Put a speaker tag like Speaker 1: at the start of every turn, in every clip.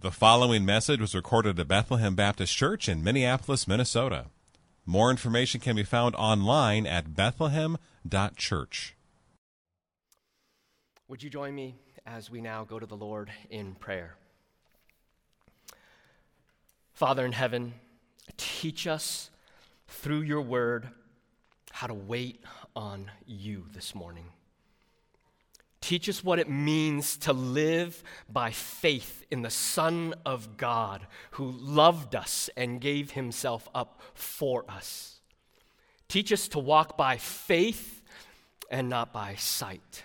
Speaker 1: The following message was recorded at Bethlehem Baptist Church in Minneapolis, Minnesota. More information can be found online at bethlehem.church.
Speaker 2: Would you join me as we now go to the Lord in prayer? Father in heaven, teach us through your word how to wait on you this morning. Teach us what it means to live by faith in the Son of God who loved us and gave himself up for us. Teach us to walk by faith and not by sight.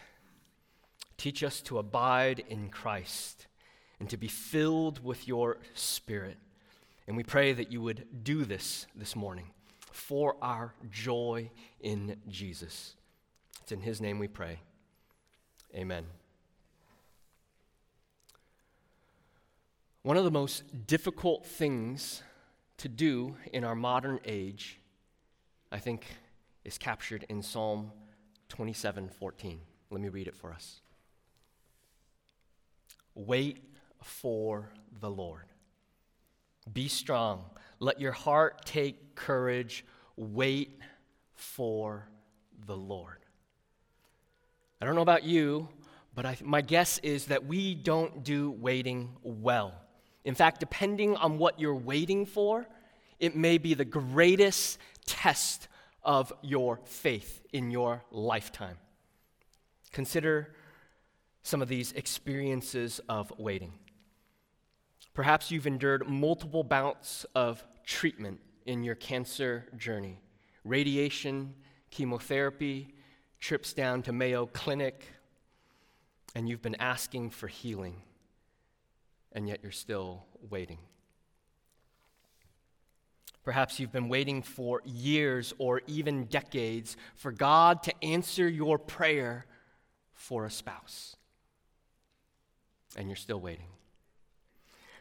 Speaker 2: Teach us to abide in Christ and to be filled with your Spirit. And we pray that you would do this this morning for our joy in Jesus. It's in his name we pray. Amen. One of the most difficult things to do in our modern age, I think, is captured in Psalm 27:14. Let me read it for us. Wait for the Lord. Be strong. Let your heart take courage. Wait for the Lord. I don't know about you, but I, my guess is that we don't do waiting well. In fact, depending on what you're waiting for, it may be the greatest test of your faith in your lifetime. Consider some of these experiences of waiting. Perhaps you've endured multiple bouts of treatment in your cancer journey radiation, chemotherapy, trips down to Mayo Clinic, and you've been asking for healing, and yet you're still waiting. Perhaps you've been waiting for years or even decades for God to answer your prayer for a spouse, and you're still waiting.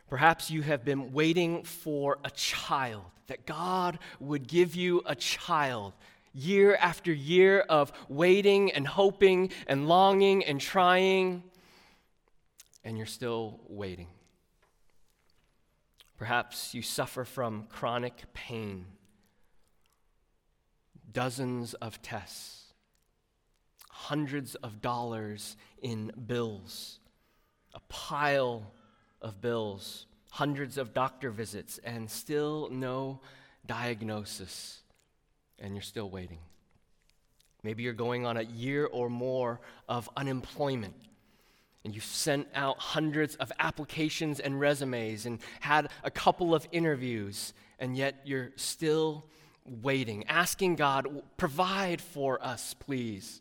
Speaker 2: Perhaps you have been waiting for a child, that God would give you a child year after year of waiting and hoping and longing and trying, and you're still waiting. Perhaps you suffer from chronic pain, dozens of tests, hundreds of dollars in bills, a pile of bills, hundreds of doctor visits, and still no diagnosis and you're still waiting. Maybe you're going on a year or more of unemployment and you've sent out hundreds of applications and resumes and had a couple of interviews, and yet you're still waiting, asking God, provide for us, please.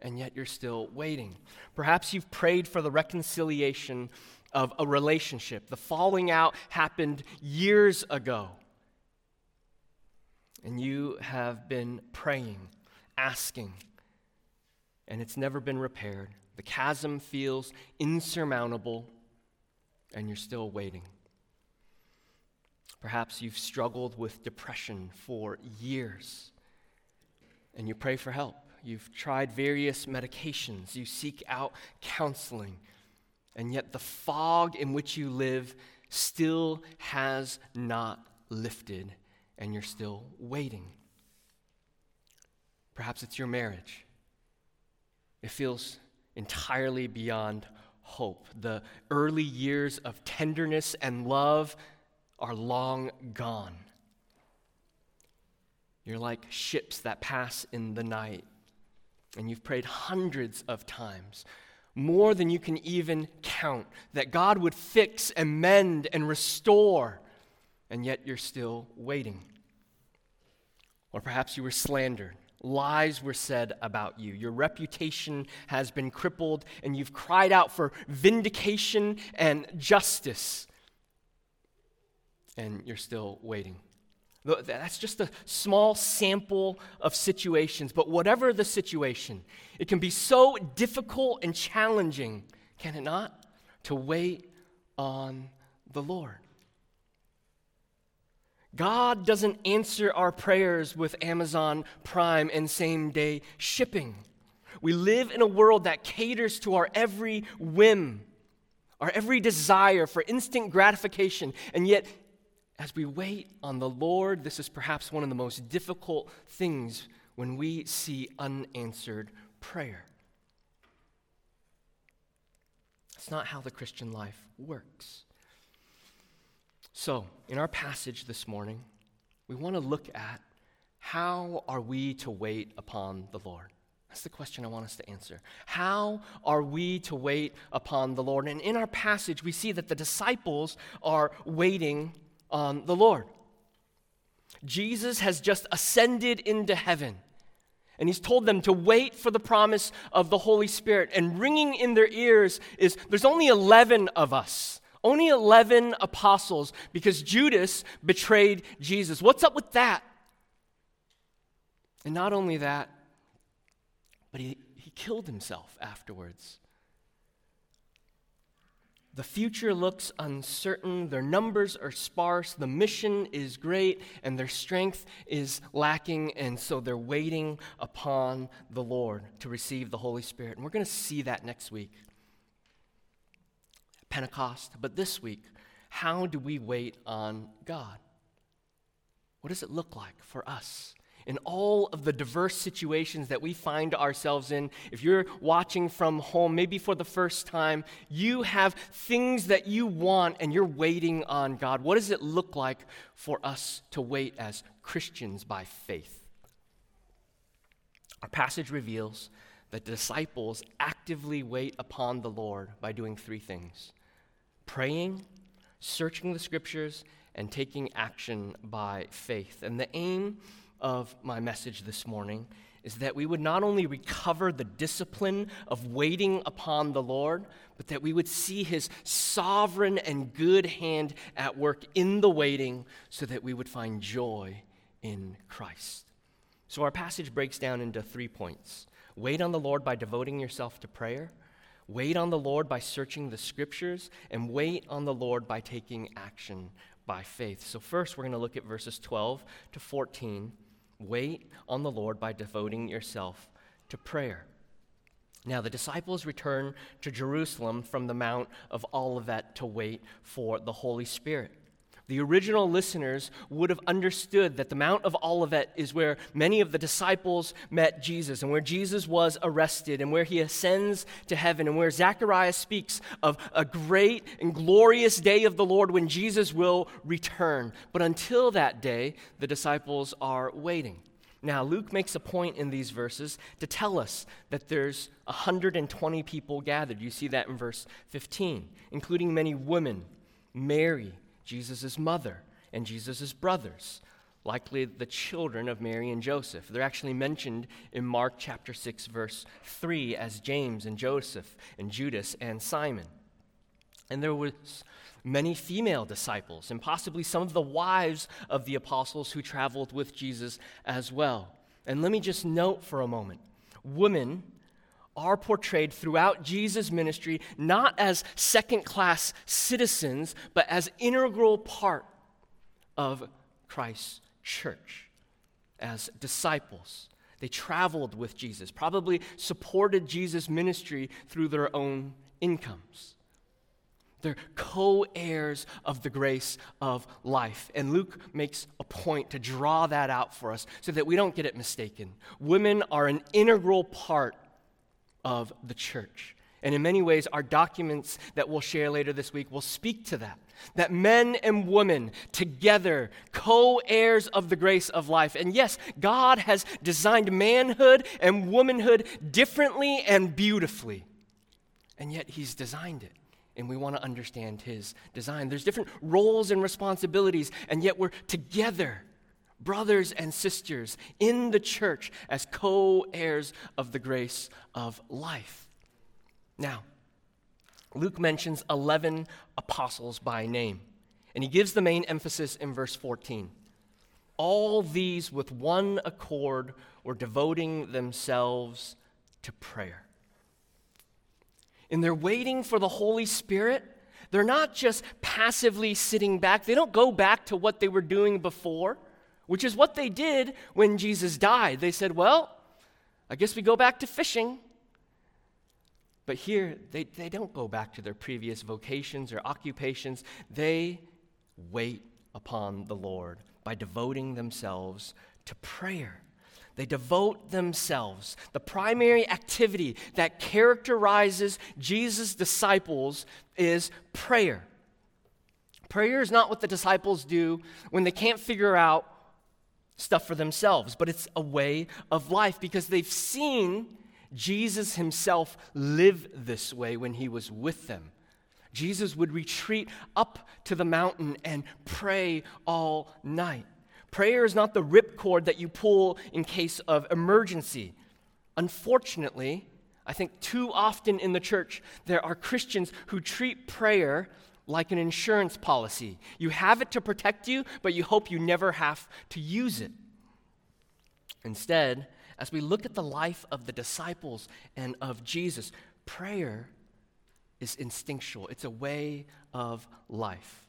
Speaker 2: And yet you're still waiting. Perhaps you've prayed for the reconciliation of a relationship. The falling out happened years ago. And you have been praying, asking, and it's never been repaired. The chasm feels insurmountable, and you're still waiting. Perhaps you've struggled with depression for years, and you pray for help. You've tried various medications, you seek out counseling, and yet the fog in which you live still has not lifted and you're still waiting. Perhaps it's your marriage. It feels entirely beyond hope. The early years of tenderness and love are long gone. You're like ships that pass in the night, and you've prayed hundreds of times, more than you can even count, that God would fix and mend and restore, and yet you're still waiting. Or perhaps you were slandered. Lies were said about you. Your reputation has been crippled, and you've cried out for vindication and justice. And you're still waiting. That's just a small sample of situations, but whatever the situation, it can be so difficult and challenging, can it not, to wait on the Lord. God doesn't answer our prayers with Amazon Prime and same day shipping. We live in a world that caters to our every whim. our every desire for instant gratification. And yet, as we wait on the Lord, this is perhaps one of the most difficult things when we see unanswered prayer. It's not how the Christian life works. So, in our passage this morning, we want to look at how are we to wait upon the Lord? That's the question I want us to answer. How are we to wait upon the Lord? And in our passage, we see that the disciples are waiting on the Lord. Jesus has just ascended into heaven. And he's told them to wait for the promise of the Holy Spirit. And ringing in their ears is there's only 11 of us, only 11 apostles, because Judas betrayed Jesus. What's up with that? And not only that, but he, he killed himself afterwards. The future looks uncertain, their numbers are sparse, the mission is great, and their strength is lacking, and so they're waiting upon the Lord to receive the Holy Spirit. And we're going to see that next week. Pentecost. But this week, how do we wait on God? What does it look like for us? in all of the diverse situations that we find ourselves in. If you're watching from home, maybe for the first time, you have things that you want and you're waiting on God. What does it look like for us to wait as Christians by faith? Our passage reveals that disciples actively wait upon the Lord by doing three things praying, searching the scriptures, and taking action by faith. And the aim of my message this morning is that we would not only recover the discipline of waiting upon the Lord, but that we would see his sovereign and good hand at work in the waiting so that we would find joy in Christ. So our passage breaks down into three points wait on the Lord by devoting yourself to prayer. Wait on the Lord by searching the scriptures, and wait on the Lord by taking action by faith. So, first, we're going to look at verses 12 to 14 Wait on the Lord by devoting yourself to prayer. Now, the disciples return to Jerusalem from the Mount of Olivet to wait for the Holy Spirit. The original listeners would have understood that the Mount of Olivet is where many of the disciples met Jesus and where Jesus was arrested and where he ascends to heaven and where Zechariah speaks of a great and glorious day of the Lord when Jesus will return. But until that day, the disciples are waiting. Now, Luke makes a point in these verses to tell us that there's 120 people gathered. You see that in verse 15, including many women, Mary, Jesus' mother and Jesus' brothers, likely the children of Mary and Joseph. They're actually mentioned in Mark chapter 6, verse 3 as James and Joseph and Judas and Simon. And there was many female disciples and possibly some of the wives of the apostles who traveled with Jesus as well. And let me just note for a moment women are portrayed throughout Jesus' ministry not as second class citizens, but as integral part of Christ's church, as disciples. They traveled with Jesus, probably supported Jesus' ministry through their own incomes. They're co heirs of the grace of life. And Luke makes a point to draw that out for us so that we don't get it mistaken. Women are an integral part of the church. And in many ways, our documents that we'll share later this week will speak to that. That men and women together, co heirs of the grace of life. And yes, God has designed manhood and womanhood differently and beautifully. And yet, He's designed it. And we want to understand His design. There's different roles and responsibilities, and yet we're together brothers and sisters in the church as co heirs of the grace of life. Now, Luke mentions 11 apostles by name, and he gives the main emphasis in verse 14. All these, with one accord, were devoting themselves to prayer. And they're waiting for the Holy Spirit. They're not just passively sitting back, they don't go back to what they were doing before which is what they did when Jesus died. They said, Well, I guess we go back to fishing. But here, they, they don't go back to their previous vocations or occupations. They wait upon the Lord by devoting themselves to prayer. They devote themselves. The primary activity that characterizes Jesus' disciples is prayer. Prayer is not what the disciples do when they can't figure out stuff for themselves, but it's a way of life because they've seen Jesus himself live this way when he was with them. Jesus would retreat up to the mountain and pray all night. Prayer is not the ripcord that you pull in case of emergency. Unfortunately, I think too often in the church, there are Christians who treat prayer like an insurance policy. You have it to protect you, but you hope you never have to use it. Instead, as we look at the life of the disciples and of Jesus, prayer is instinctual, it's a way of life.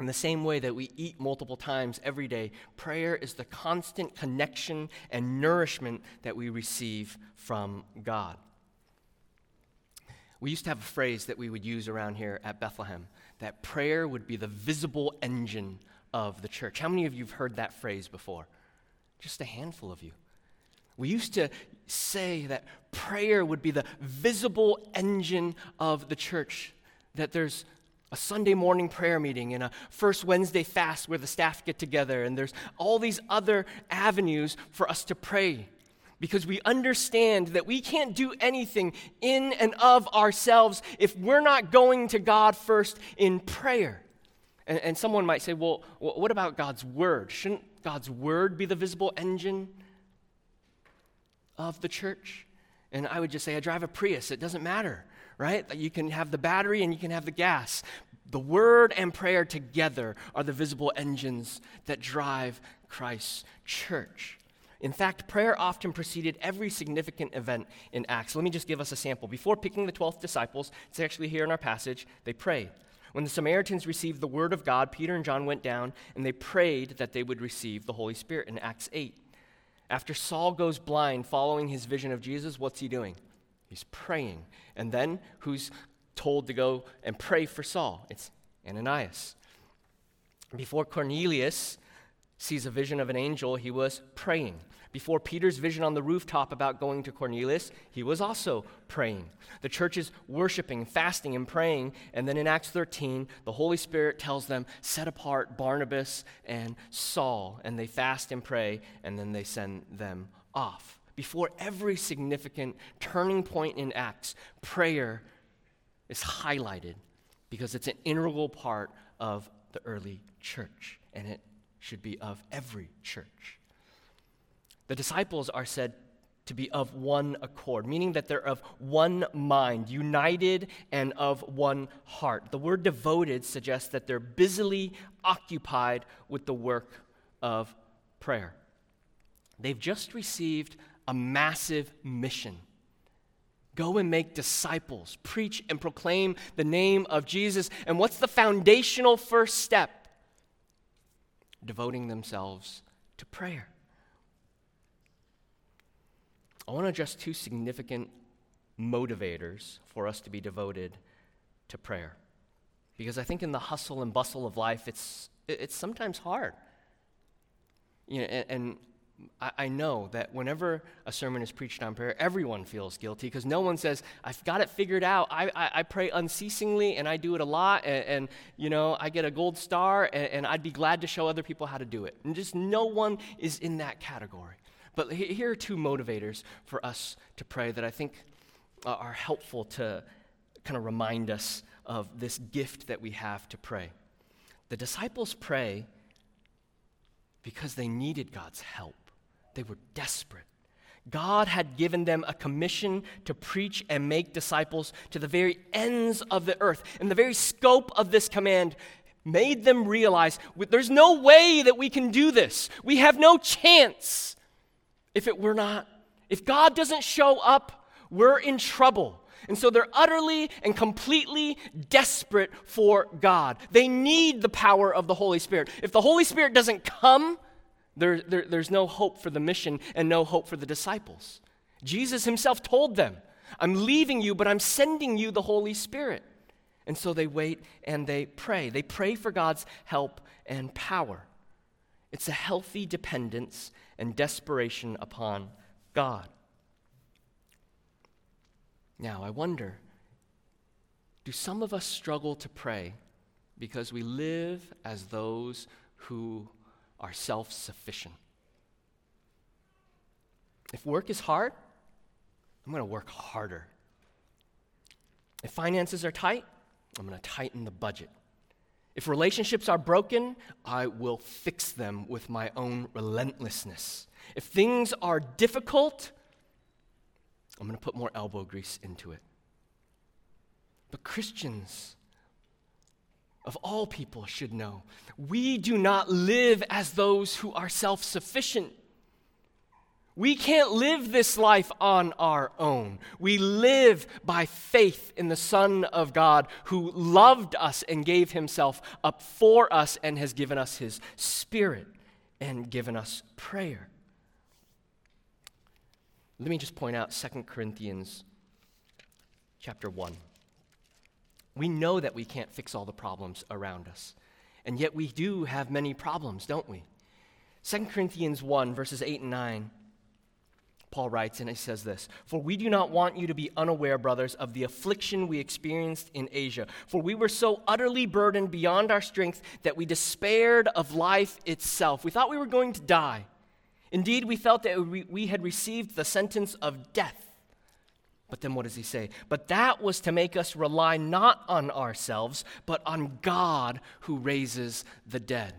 Speaker 2: In the same way that we eat multiple times every day, prayer is the constant connection and nourishment that we receive from God. We used to have a phrase that we would use around here at Bethlehem that prayer would be the visible engine of the church. How many of you have heard that phrase before? Just a handful of you. We used to say that prayer would be the visible engine of the church, that there's a Sunday morning prayer meeting and a first Wednesday fast where the staff get together, and there's all these other avenues for us to pray because we understand that we can't do anything in and of ourselves if we're not going to God first in prayer. And, and someone might say, well, what about God's Word? Shouldn't God's Word be the visible engine of the church? And I would just say, I drive a Prius, it doesn't matter right? You can have the battery and you can have the gas. The word and prayer together are the visible engines that drive Christ's church. In fact, prayer often preceded every significant event in Acts. Let me just give us a sample. Before picking the 12 disciples, it's actually here in our passage, they prayed. When the Samaritans received the word of God, Peter and John went down and they prayed that they would receive the Holy Spirit in Acts 8. After Saul goes blind following his vision of Jesus, what's he doing? He's praying. And then who's told to go and pray for Saul? It's Ananias. Before Cornelius sees a vision of an angel, he was praying. Before Peter's vision on the rooftop about going to Cornelius, he was also praying. The church is worshiping, fasting, and praying. And then in Acts 13, the Holy Spirit tells them, set apart Barnabas and Saul. And they fast and pray, and then they send them off before every significant turning point in Acts, prayer is highlighted because it's an integral part of the early church, and it should be of every church. The disciples are said to be of one accord, meaning that they're of one mind, united and of one heart. The word devoted suggests that they're busily occupied with the work of prayer. They've just received a massive mission. Go and make disciples, preach and proclaim the name of Jesus. And what's the foundational first step? Devoting themselves to prayer. I want to address two significant motivators for us to be devoted to prayer. Because I think in the hustle and bustle of life, it's, it's sometimes hard. You know, and, and I know that whenever a sermon is preached on prayer, everyone feels guilty because no one says, I've got it figured out. I, I, I, pray unceasingly and I do it a lot, and, and you know, I get a gold star, and, and, I'd be glad to show other people how to do it. And just no one is in that category. But here are two motivators for us to pray that I think are helpful to kind of remind us of this gift that we have to pray. The disciples pray because they needed God's help. They were desperate. God had given them a commission to preach and make disciples to the very ends of the earth. And the very scope of this command made them realize there's no way that we can do this. We have no chance if it were not. If God doesn't show up, we're in trouble. And so they're utterly and completely desperate for God. They need the power of the Holy Spirit. If the Holy Spirit doesn't come, there, there, there's no hope for the mission and no hope for the disciples. Jesus himself told them, I'm leaving you, but I'm sending you the Holy Spirit. And so they wait and they pray. They pray for God's help and power. It's a healthy dependence and desperation upon God. Now, I wonder do some of us struggle to pray because we live as those who are self sufficient? If work is hard, I'm going to work harder. If finances are tight, I'm going to tighten the budget. If relationships are broken, I will fix them with my own relentlessness. If things are difficult, I'm going to put more elbow grease into it. But Christians, of all people, should know we do not live as those who are self sufficient. We can't live this life on our own. We live by faith in the Son of God who loved us and gave himself up for us and has given us his Spirit and given us prayer. Let me just point out 2 Corinthians chapter 1. We know that we can't fix all the problems around us, and yet we do have many problems, don't we? 2 Corinthians 1, verses 8 and 9 Paul writes, and he says this For we do not want you to be unaware, brothers, of the affliction we experienced in Asia. For we were so utterly burdened beyond our strength that we despaired of life itself. We thought we were going to die. Indeed, we felt that we had received the sentence of death. But then what does he say? But that was to make us rely not on ourselves, but on God who raises the dead.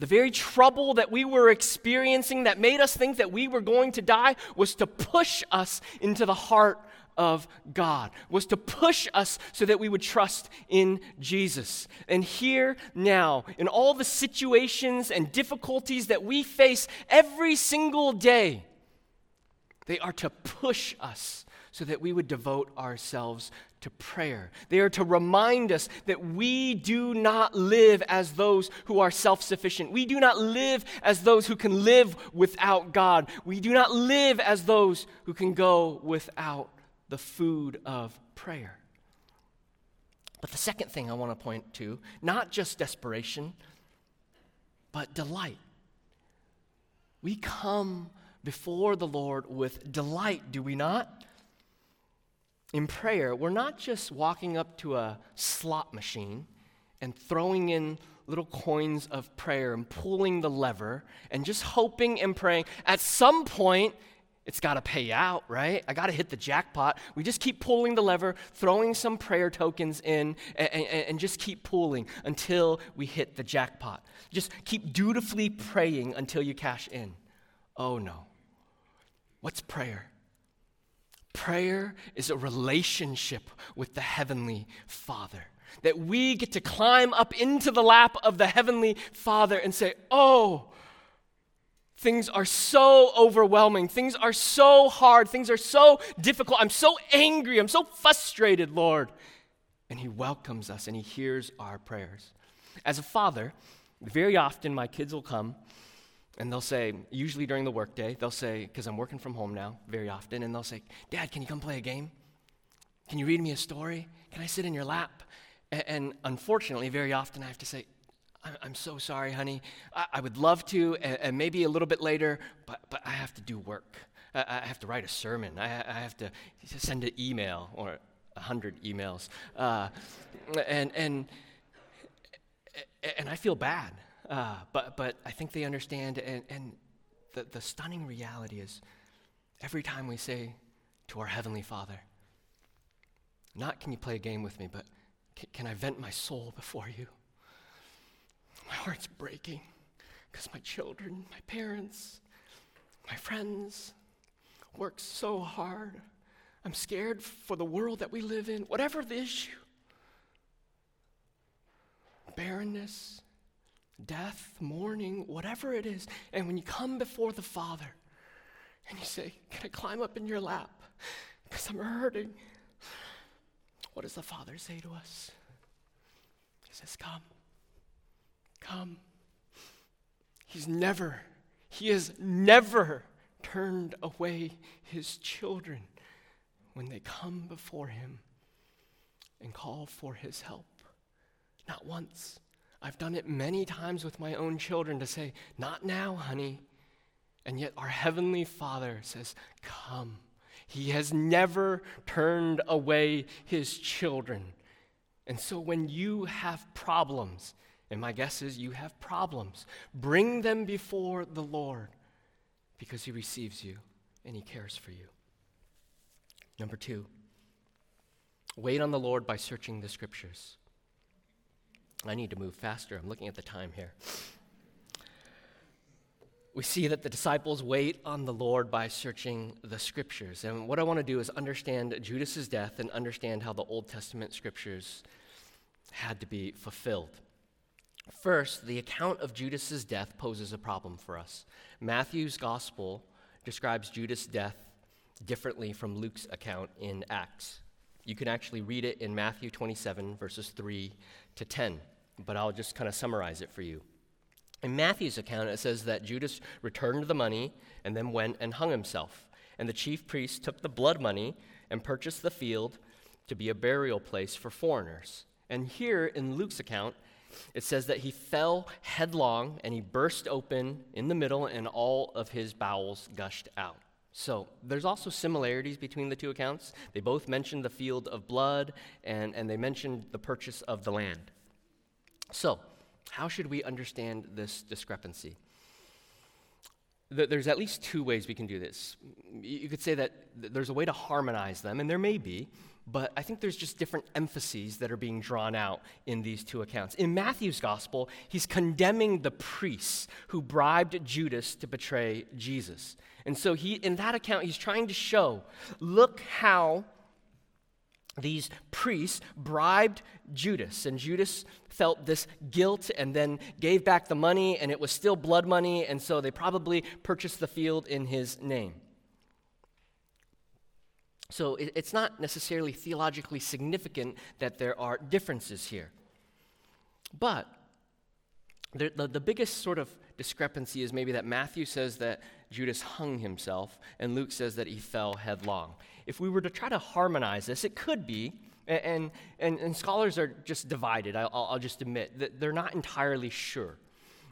Speaker 2: The very trouble that we were experiencing that made us think that we were going to die was to push us into the heart of God, was to push us so that we would trust in Jesus. And here now, in all the situations and difficulties that we face every single day, they are to push us so that we would devote ourselves to prayer. They are to remind us that we do not live as those who are self sufficient. We do not live as those who can live without God. We do not live as those who can go without the food of prayer. But the second thing I want to point to, not just desperation, but delight. We come before the Lord with delight, do we not? In prayer, we're not just walking up to a slot machine and throwing in little coins of prayer and pulling the lever and just hoping and praying. At some point, it's got to pay out, right? I got to hit the jackpot. We just keep pulling the lever, throwing some prayer tokens in, and, and, and, just keep pulling until we hit the jackpot. Just keep dutifully praying until you cash in. Oh no. What's prayer? Prayer is a relationship with the Heavenly Father. That we get to climb up into the lap of the Heavenly Father and say, Oh, things are so overwhelming. Things are so hard. Things are so difficult. I'm so angry. I'm so frustrated, Lord. And He welcomes us and He hears our prayers. As a father, very often my kids will come and they'll say, usually during the workday, they'll say, because I'm working from home now very often, and they'll say, Dad, can you come play a game? Can you read me a story? Can I sit in your lap? And, and unfortunately, very often I have to say, I'm so sorry, honey. I, I would love to, and, and, maybe a little bit later, but, but I have to do work. I, I have to write a sermon. I, I, have to send an email or a hundred emails. Uh, and, and, and I feel bad. Uh, but, but I think they understand, and, and the, the stunning reality is every time we say to our Heavenly Father, not can you play a game with me, but can, can I vent my soul before you? My heart's breaking because my children, my parents, my friends work so hard. I'm scared for the world that we live in, whatever the issue barrenness, death, mourning, whatever it is. And when you come before the Father and you say, Can I climb up in your lap? Because I'm hurting. What does the Father say to us? He says, Come. Come. He's never, he has never turned away his children. when they come before him and call for his help. Not once. I've done it many times with my own children to say, Not now, honey. And yet our Heavenly Father says, Come. He has never turned away his children. And so when you have problems, and my guess is you have problems, bring them before the Lord because he receives you and he cares for you. Number two, wait on the Lord by searching the scriptures. I need to move faster. I'm looking at the time here. We see that the disciples wait on the Lord by searching the scriptures. And what I want to do is understand Judas's death and understand how the Old Testament scriptures had to be fulfilled. First, the account of Judas's death poses a problem for us. Matthew's gospel describes Judas' death differently from Luke's account in Acts. You can actually read it in Matthew 27, verses 3 to 10, but I'll just kind of summarize it for you. In Matthew's account, it says that Judas returned the money and then went and hung himself. And the chief priests took the blood money and purchased the field to be a burial place for foreigners. And here in Luke's account, it says that he fell headlong and he burst open in the middle, and all of his bowels gushed out. So there's also similarities between the two accounts. They both mention the field of blood and, and they mention the purchase of the land. So, how should we understand this discrepancy? There's at least two ways we can do this. You could say that there's a way to harmonize them, and there may be, but I think there's just different emphases that are being drawn out in these two accounts. In Matthew's gospel, he's condemning the priests who bribed Judas to betray Jesus. And so he in that account he's trying to show, look how these priests bribed Judas, and Judas felt this guilt and then gave back the money, and it was still blood money, and so they probably purchased the field in his name. So it's not necessarily theologically significant that there are differences here. But the, the, the, biggest sort of discrepancy is maybe that Matthew says that Judas hung himself, and Luke says that he fell headlong. If we were to try to harmonize this, it could be, and, and, and scholars are just divided, I'll, I'll just admit, that they're not entirely sure.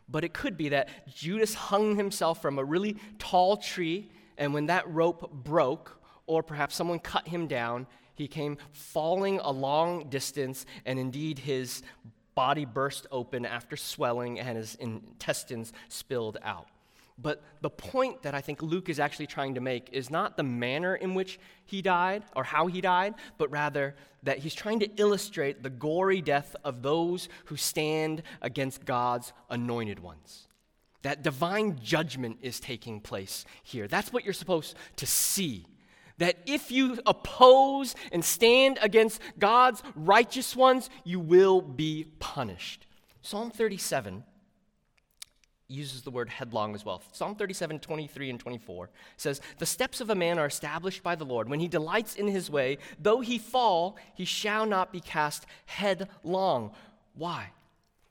Speaker 2: But it could be that Judas hung himself from a really tall tree, and when that rope broke, or perhaps someone cut him down. He came falling a long distance, and indeed his body burst open after swelling and his intestines spilled out. But the point that I think Luke is actually trying to make is not the manner in which he died or how he died, but rather that he's trying to illustrate the gory death of those who stand against God's anointed ones. That divine judgment is taking place here. That's what you're supposed to see that if you oppose and stand against God's righteous ones, you will be punished. Psalm 37 uses the word headlong as well. Psalm 37, 23, and 24 says, The steps of a man are established by the Lord. When he delights in his way, though he fall, he shall not be cast headlong. Why?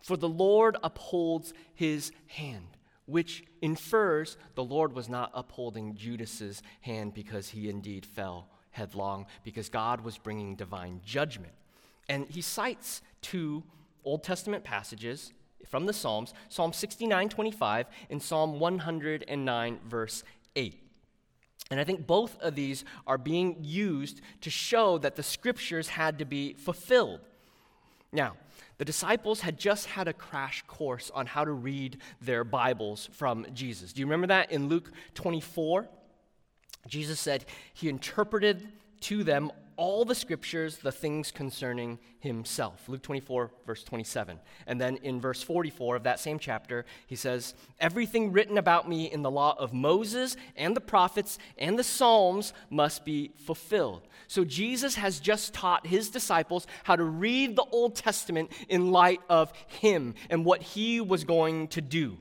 Speaker 2: For the Lord upholds his hand which infers the Lord was not upholding Judas's hand because he indeed fell headlong, because God was bringing divine judgment. And he cites two Old Testament passages from the Psalms Psalm 69 25 and Psalm 109, verse 8. And I think both of these are being used to show that the scriptures had to be fulfilled. Now, the disciples had just had a crash course on how to read their Bibles from Jesus. Do you remember that in Luke 24? Jesus said he interpreted to them all the scriptures, the things concerning himself. Luke 24, verse 27. And then in verse 44 of that same chapter, he says, Everything written about me in the law of Moses and the prophets and the Psalms must be fulfilled. So Jesus has just taught his disciples how to read the Old Testament in light of him and what he was going to do.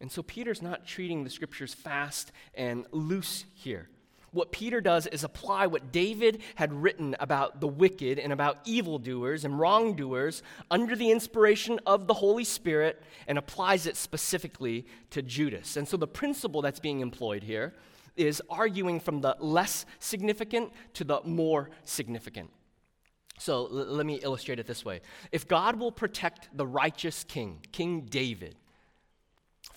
Speaker 2: And so Peter's not treating the scriptures fast and loose here. What Peter does is apply what David had written about the wicked and about evildoers and wrongdoers under the inspiration of the Holy Spirit and applies it specifically to Judas. And so the principle that's being employed here is arguing from the less significant to the more significant. So l- let me illustrate it this way. If God will protect the righteous king, King David,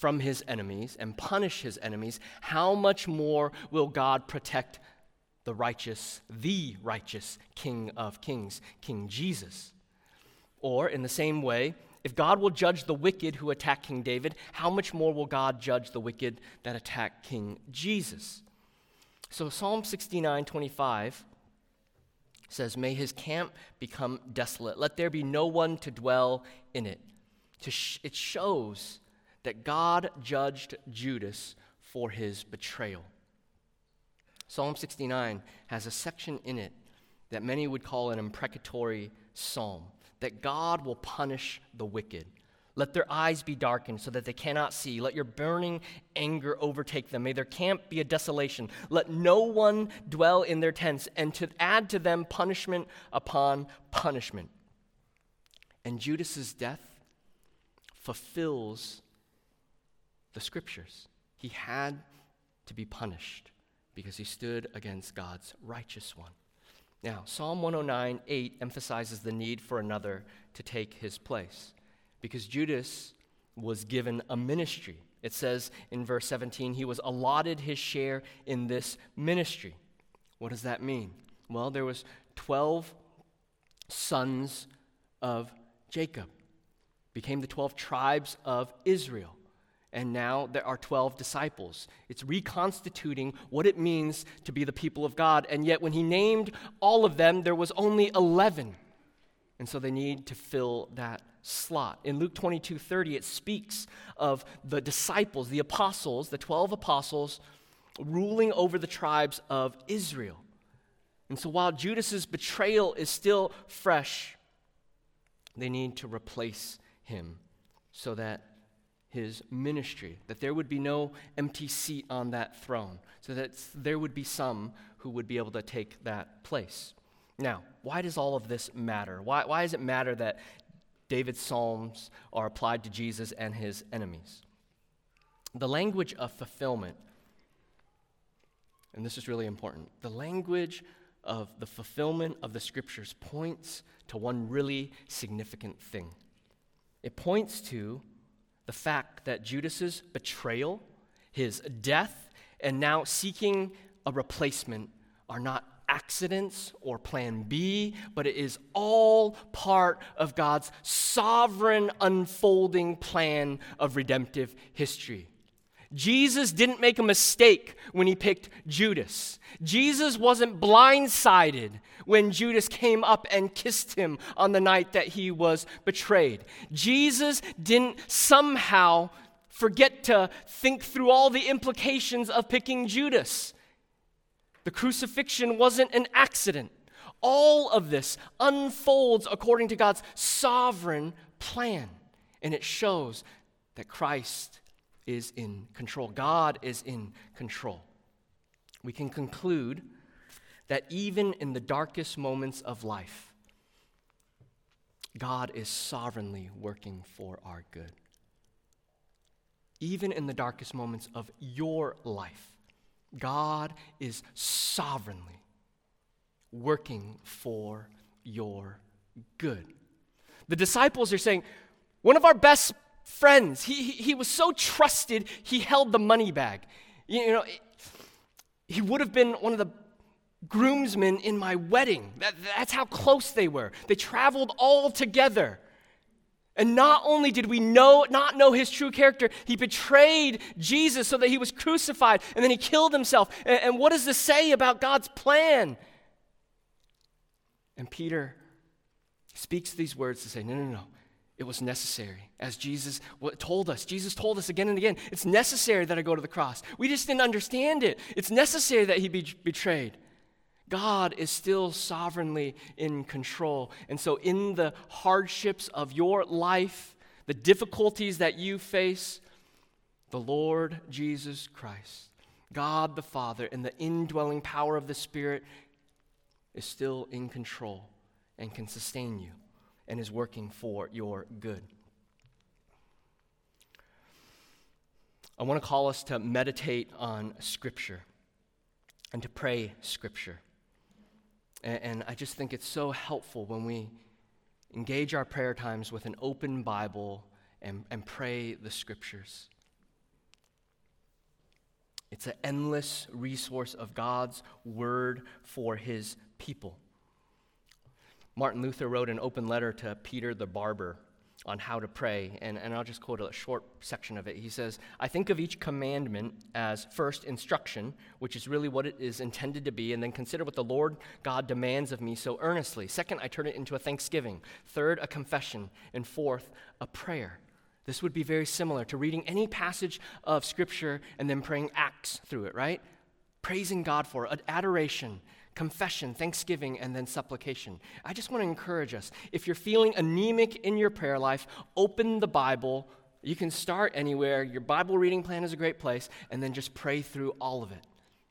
Speaker 2: from his enemies and punish his enemies, how much more will God protect the righteous, the righteous King of kings, King Jesus? Or, in the same way, if God will judge the wicked who attack King David, how much more will God judge the wicked that attack King Jesus? So, Psalm 69 25 says, May his camp become desolate. Let there be no one to dwell in it. To sh- it shows that God judged Judas for his betrayal. Psalm 69 has a section in it that many would call an imprecatory psalm that God will punish the wicked. Let their eyes be darkened so that they cannot see. Let your burning anger overtake them. May their camp be a desolation. Let no one dwell in their tents, and to add to them punishment upon punishment. And Judas's death fulfills the scriptures. He had to be punished because he stood against God's righteous one. Now, Psalm 109 8 emphasizes the need for another to take his place because Judas was given a ministry. It says in verse 17, he was allotted his share in this ministry. What does that mean? Well, there was 12 sons of Jacob, became the 12 tribes of Israel and now there are 12 disciples. It's reconstituting what it means to be the people of God. And yet, when he named all of them, there was only 11. And so they need to fill that slot. In Luke 22 30, it speaks of the disciples, the apostles, the 12 apostles, ruling over the tribes of Israel. And so while Judas's betrayal is still fresh, they need to replace him so that his ministry, that there would be no empty seat on that throne, so that there would be some who would be able to take that place. Now, why does all of this matter? Why, why does it matter that David's Psalms are applied to Jesus and his enemies? The language of fulfillment, and this is really important, the language of the fulfillment of the scriptures points to one really significant thing. It points to the fact that Judas's betrayal, his death, and now seeking a replacement are not accidents or plan B, but it is all part of God's sovereign unfolding plan of redemptive history. Jesus didn't make a mistake when he picked Judas. Jesus wasn't blindsided when Judas came up and kissed him on the night that he was betrayed. Jesus didn't somehow forget to think through all the implications of picking Judas. The crucifixion wasn't an accident. All of this unfolds according to God's sovereign plan, and it shows that Christ is in control. God is in control. We can conclude that even in the darkest moments of life, God is sovereignly working for our good. Even in the darkest moments of your life, God is sovereignly working for your good. The disciples are saying, one of our best friends. He, he, he was so trusted, he held the money bag. You, you know, he would have been one of the groomsmen in my wedding. That, that's how close they were. They traveled all together. And not only did we know, not know his true character, he betrayed Jesus so that he was crucified and then he killed himself. And, and what does this say about God's plan? And Peter speaks these words to say, no, no, no. It was necessary. As Jesus told us, Jesus told us again and again, it's necessary that I go to the cross. We just didn't understand it. It's necessary that he be betrayed. God is still sovereignly in control. And so, in the hardships of your life, the difficulties that you face, the Lord Jesus Christ, God the Father, and the indwelling power of the Spirit is still in control and can sustain you and is working for your good. I want to call us to meditate on Scripture. and to pray Scripture. And, and I just think it's so helpful when we engage our prayer times with an open Bible and, and pray the Scriptures. It's an endless resource of God's Word for His people. Martin Luther wrote an open letter to Peter the barber on how to pray, and, and I'll just quote a short section of it. He says, I think of each commandment as first instruction, which is really what it is intended to be, and then consider what the Lord God demands of me so earnestly. Second, I turn it into a thanksgiving. Third, a confession. And fourth, a prayer. This would be very similar to reading any passage of Scripture and then praying acts through it, right? Praising God for it, adoration, confession, thanksgiving, and then supplication. I just want to encourage us. If you're feeling anemic in your prayer life, open the Bible. You can start anywhere. Your Bible reading plan is a great place, and then just pray through all of it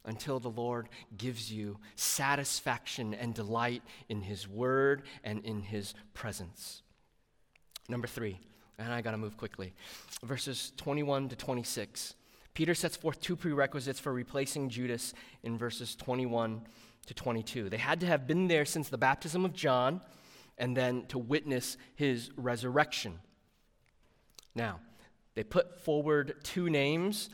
Speaker 2: until the Lord gives you satisfaction and delight in His Word and in His presence. Number three, and I got to move quickly. Verses 21 to 26. Peter sets forth two prerequisites for replacing Judas in verses 21 to 22. They had to have been there since the baptism of John and then to witness his resurrection. Now, they put forward two names,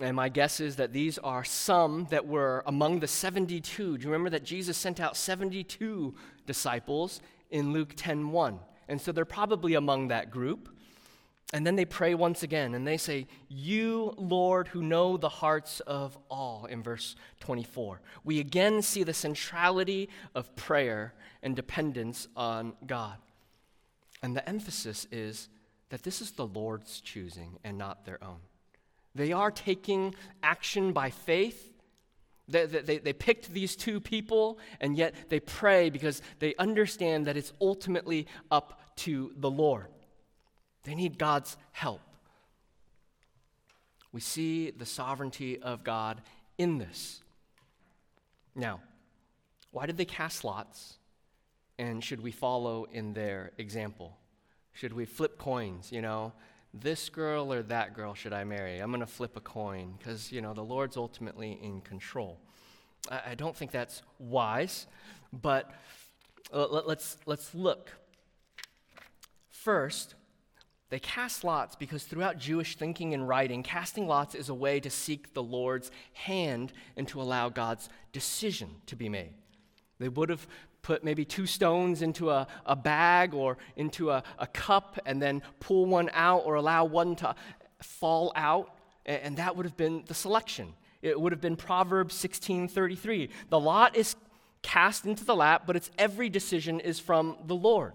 Speaker 2: and my guess is that these are some that were among the 72. Do you remember that Jesus sent out 72 disciples in Luke 10:1? And so they're probably among that group. And then they pray once again and they say, You, Lord, who know the hearts of all, in verse 24. We again see the centrality of prayer and dependence on God. And the emphasis is that this is the Lord's choosing and not their own. They are taking action by faith. They, they, they, picked these two people, and yet they pray because they understand that it's ultimately up to the Lord. They need God's help. We see the sovereignty of God in this. Now, why did they cast lots? And should we follow in their example? Should we flip coins? You know, this girl or that girl should I marry? I'm going to flip a coin because, you know, the Lord's ultimately in control. I, I don't think that's wise, but uh, let, let's, let's look. First, they cast lots because throughout Jewish thinking and writing, casting lots is a way to seek the Lord's hand and to allow God's decision to be made. They would have put maybe two stones into a, a bag or into a, a cup and then pull one out or allow one to fall out, and that would have been the selection. It would have been Proverbs 16:33. The lot is cast into the lap, but its every decision is from the Lord.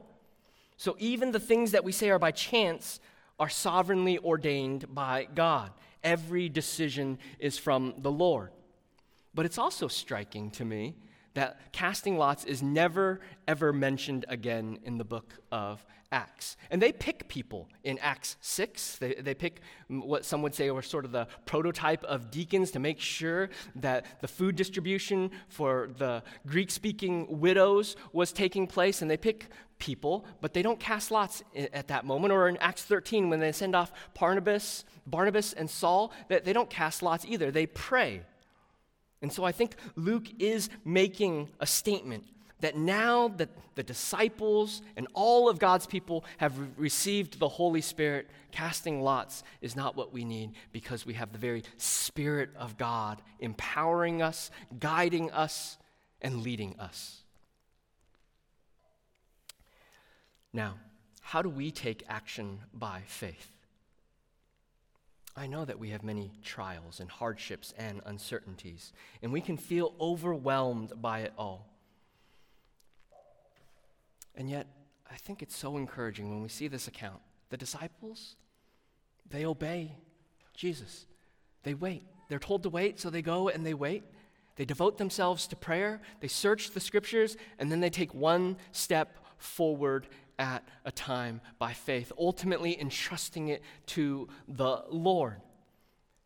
Speaker 2: So even the things that we say are by chance are sovereignly ordained by God. Every decision is from the Lord. But it's also striking to me that casting lots is never, ever mentioned again in the book of Acts. And they pick people in Acts 6. They, they pick what some would say were sort of the prototype of deacons to make sure that the food distribution for the Greek speaking widows was taking place. And they pick people, but they don't cast lots at that moment. Or in Acts 13, when they send off Barnabas, Barnabas and Saul, that they don't cast lots either. They pray. And so I think Luke is making a statement that now that the disciples and all of God's people have received the Holy Spirit, casting lots is not what we need because we have the very Spirit of God empowering us, guiding us, and leading us. Now, how do we take action by faith? I know that we have many trials and hardships and uncertainties, and we can feel overwhelmed by it all. And yet, I think it's so encouraging when we see this account. The disciples, they obey Jesus. They wait. They're told to wait, so they go and they wait. They devote themselves to prayer, they search the scriptures, and then they take one step forward at a time by faith, ultimately entrusting it to the Lord.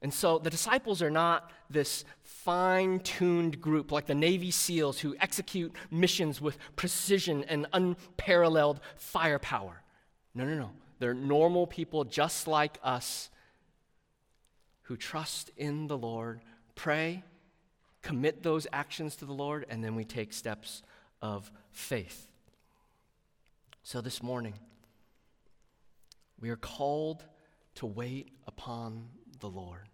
Speaker 2: And so the disciples are not this fine tuned group like the Navy SEALs who execute missions with precision and unparalleled firepower. No, no, no. They're normal people just like us who trust in the Lord, pray, commit those actions to the Lord, and then we take steps of faith. So this morning, we are called to wait upon the Lord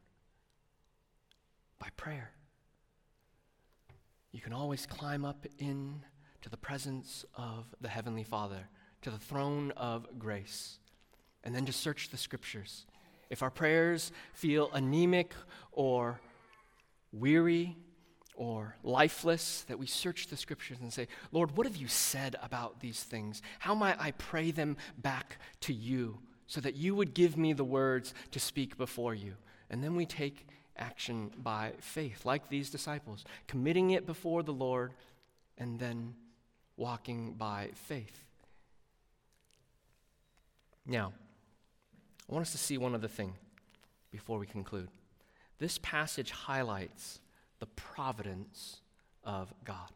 Speaker 2: by prayer. You can always climb up in to the presence of the Heavenly Father, to the throne of grace, and then to search the scriptures. If our prayers feel anemic or weary or lifeless, that we search the scriptures and say, Lord, what have you said about these things? How might I pray them back to you so that you would give me the words to speak before you? And then we take action by faith, like these disciples, committing it before the Lord and then walking by faith. Now, I want us to see one other thing before we conclude. This passage highlights the providence of God.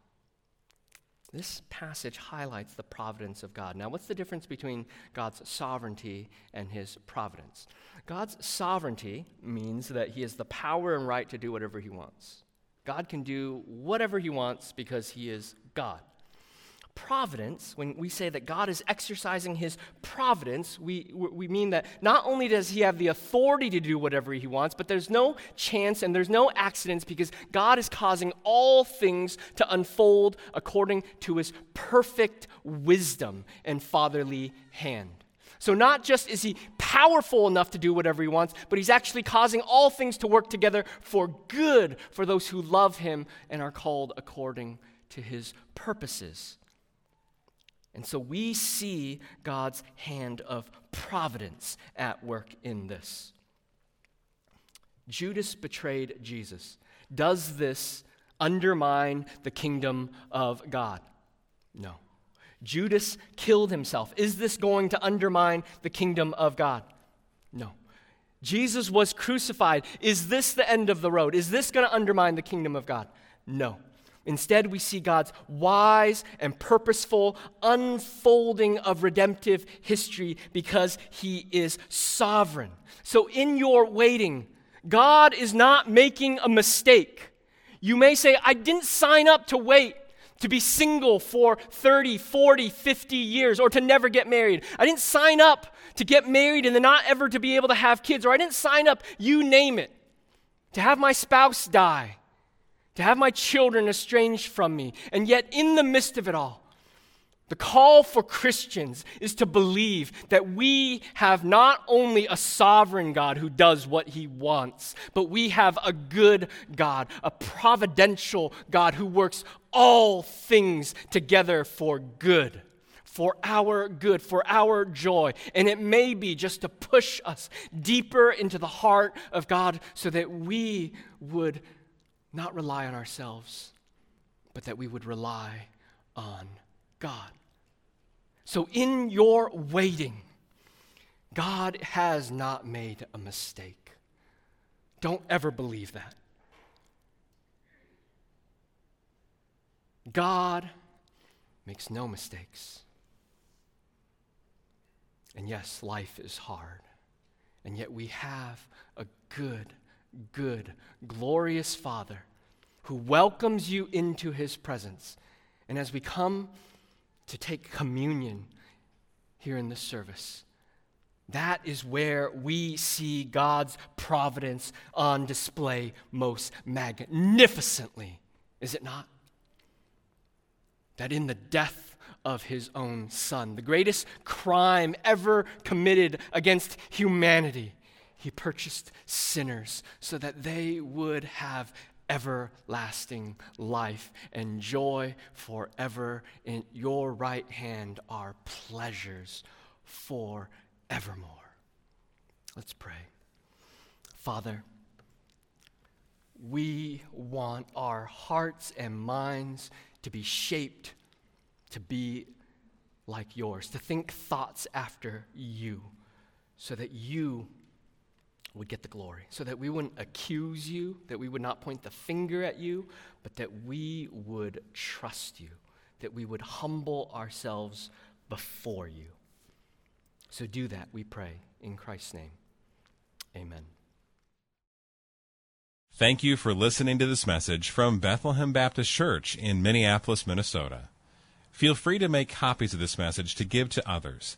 Speaker 2: This passage highlights the providence of God. Now, what's the difference between God's sovereignty and his providence? God's sovereignty means that he has the power and right to do whatever he wants. God can do whatever he wants because he is God providence, when we say that God is exercising his providence, we, we mean that not only does he have the authority to do whatever he wants, but there's no chance and there's no accidents because God is causing all things to unfold according to his perfect wisdom and fatherly hand. So, not just is he powerful enough to do whatever he wants, but he's actually causing all things to work together for good for those who love him and are called according to his purposes. And so we see God's hand of providence at work in this. Judas betrayed Jesus. Does this undermine the kingdom of God? No. Judas killed himself. Is this going to undermine the kingdom of God? No. Jesus was crucified. Is this the end of the road? Is this going to undermine the kingdom of God? No. Instead, we see God's wise and purposeful unfolding of redemptive history because He is sovereign. So, in your waiting, God is not making a mistake. You may say, I didn't sign up to wait to be single for 30, 40, 50 years, or to never get married. I didn't sign up to get married and then not ever to be able to have kids, or I didn't sign up, you name it, to have my spouse die to have my children estranged from me. And yet, in the midst of it all, the call for Christians is to believe that we have not only a sovereign God who does what he wants, but we have a good God, a providential God who works all things together for good, for our good, for our joy. And it may be just to push us deeper into the heart of God so that we would not rely on ourselves, but that we would rely on God. So, in your waiting, God has not made a mistake. Don't ever believe that. God makes no mistakes. And yes, life is hard. And yet we have a good good, glorious Father who welcomes you into his presence. And as we come to take communion here in this service, that is where we see God's providence on display most magnificently, is it not? That in the death of his own son, the greatest crime ever committed against humanity, he purchased sinners so that they would have everlasting life and joy forever. In your right hand are pleasures forevermore. Let's pray. Father, we want our hearts and minds to be shaped to be like yours, to think thoughts after you, so that you would get the glory, so that we wouldn't accuse you, that we would not point the finger at you, but that we would trust you, that we would humble ourselves before you. So do that, we pray, in Christ's name. Amen.
Speaker 1: Thank you for listening to this message from Bethlehem Baptist Church in Minneapolis, Minnesota. Feel free to make copies of this message to give to others,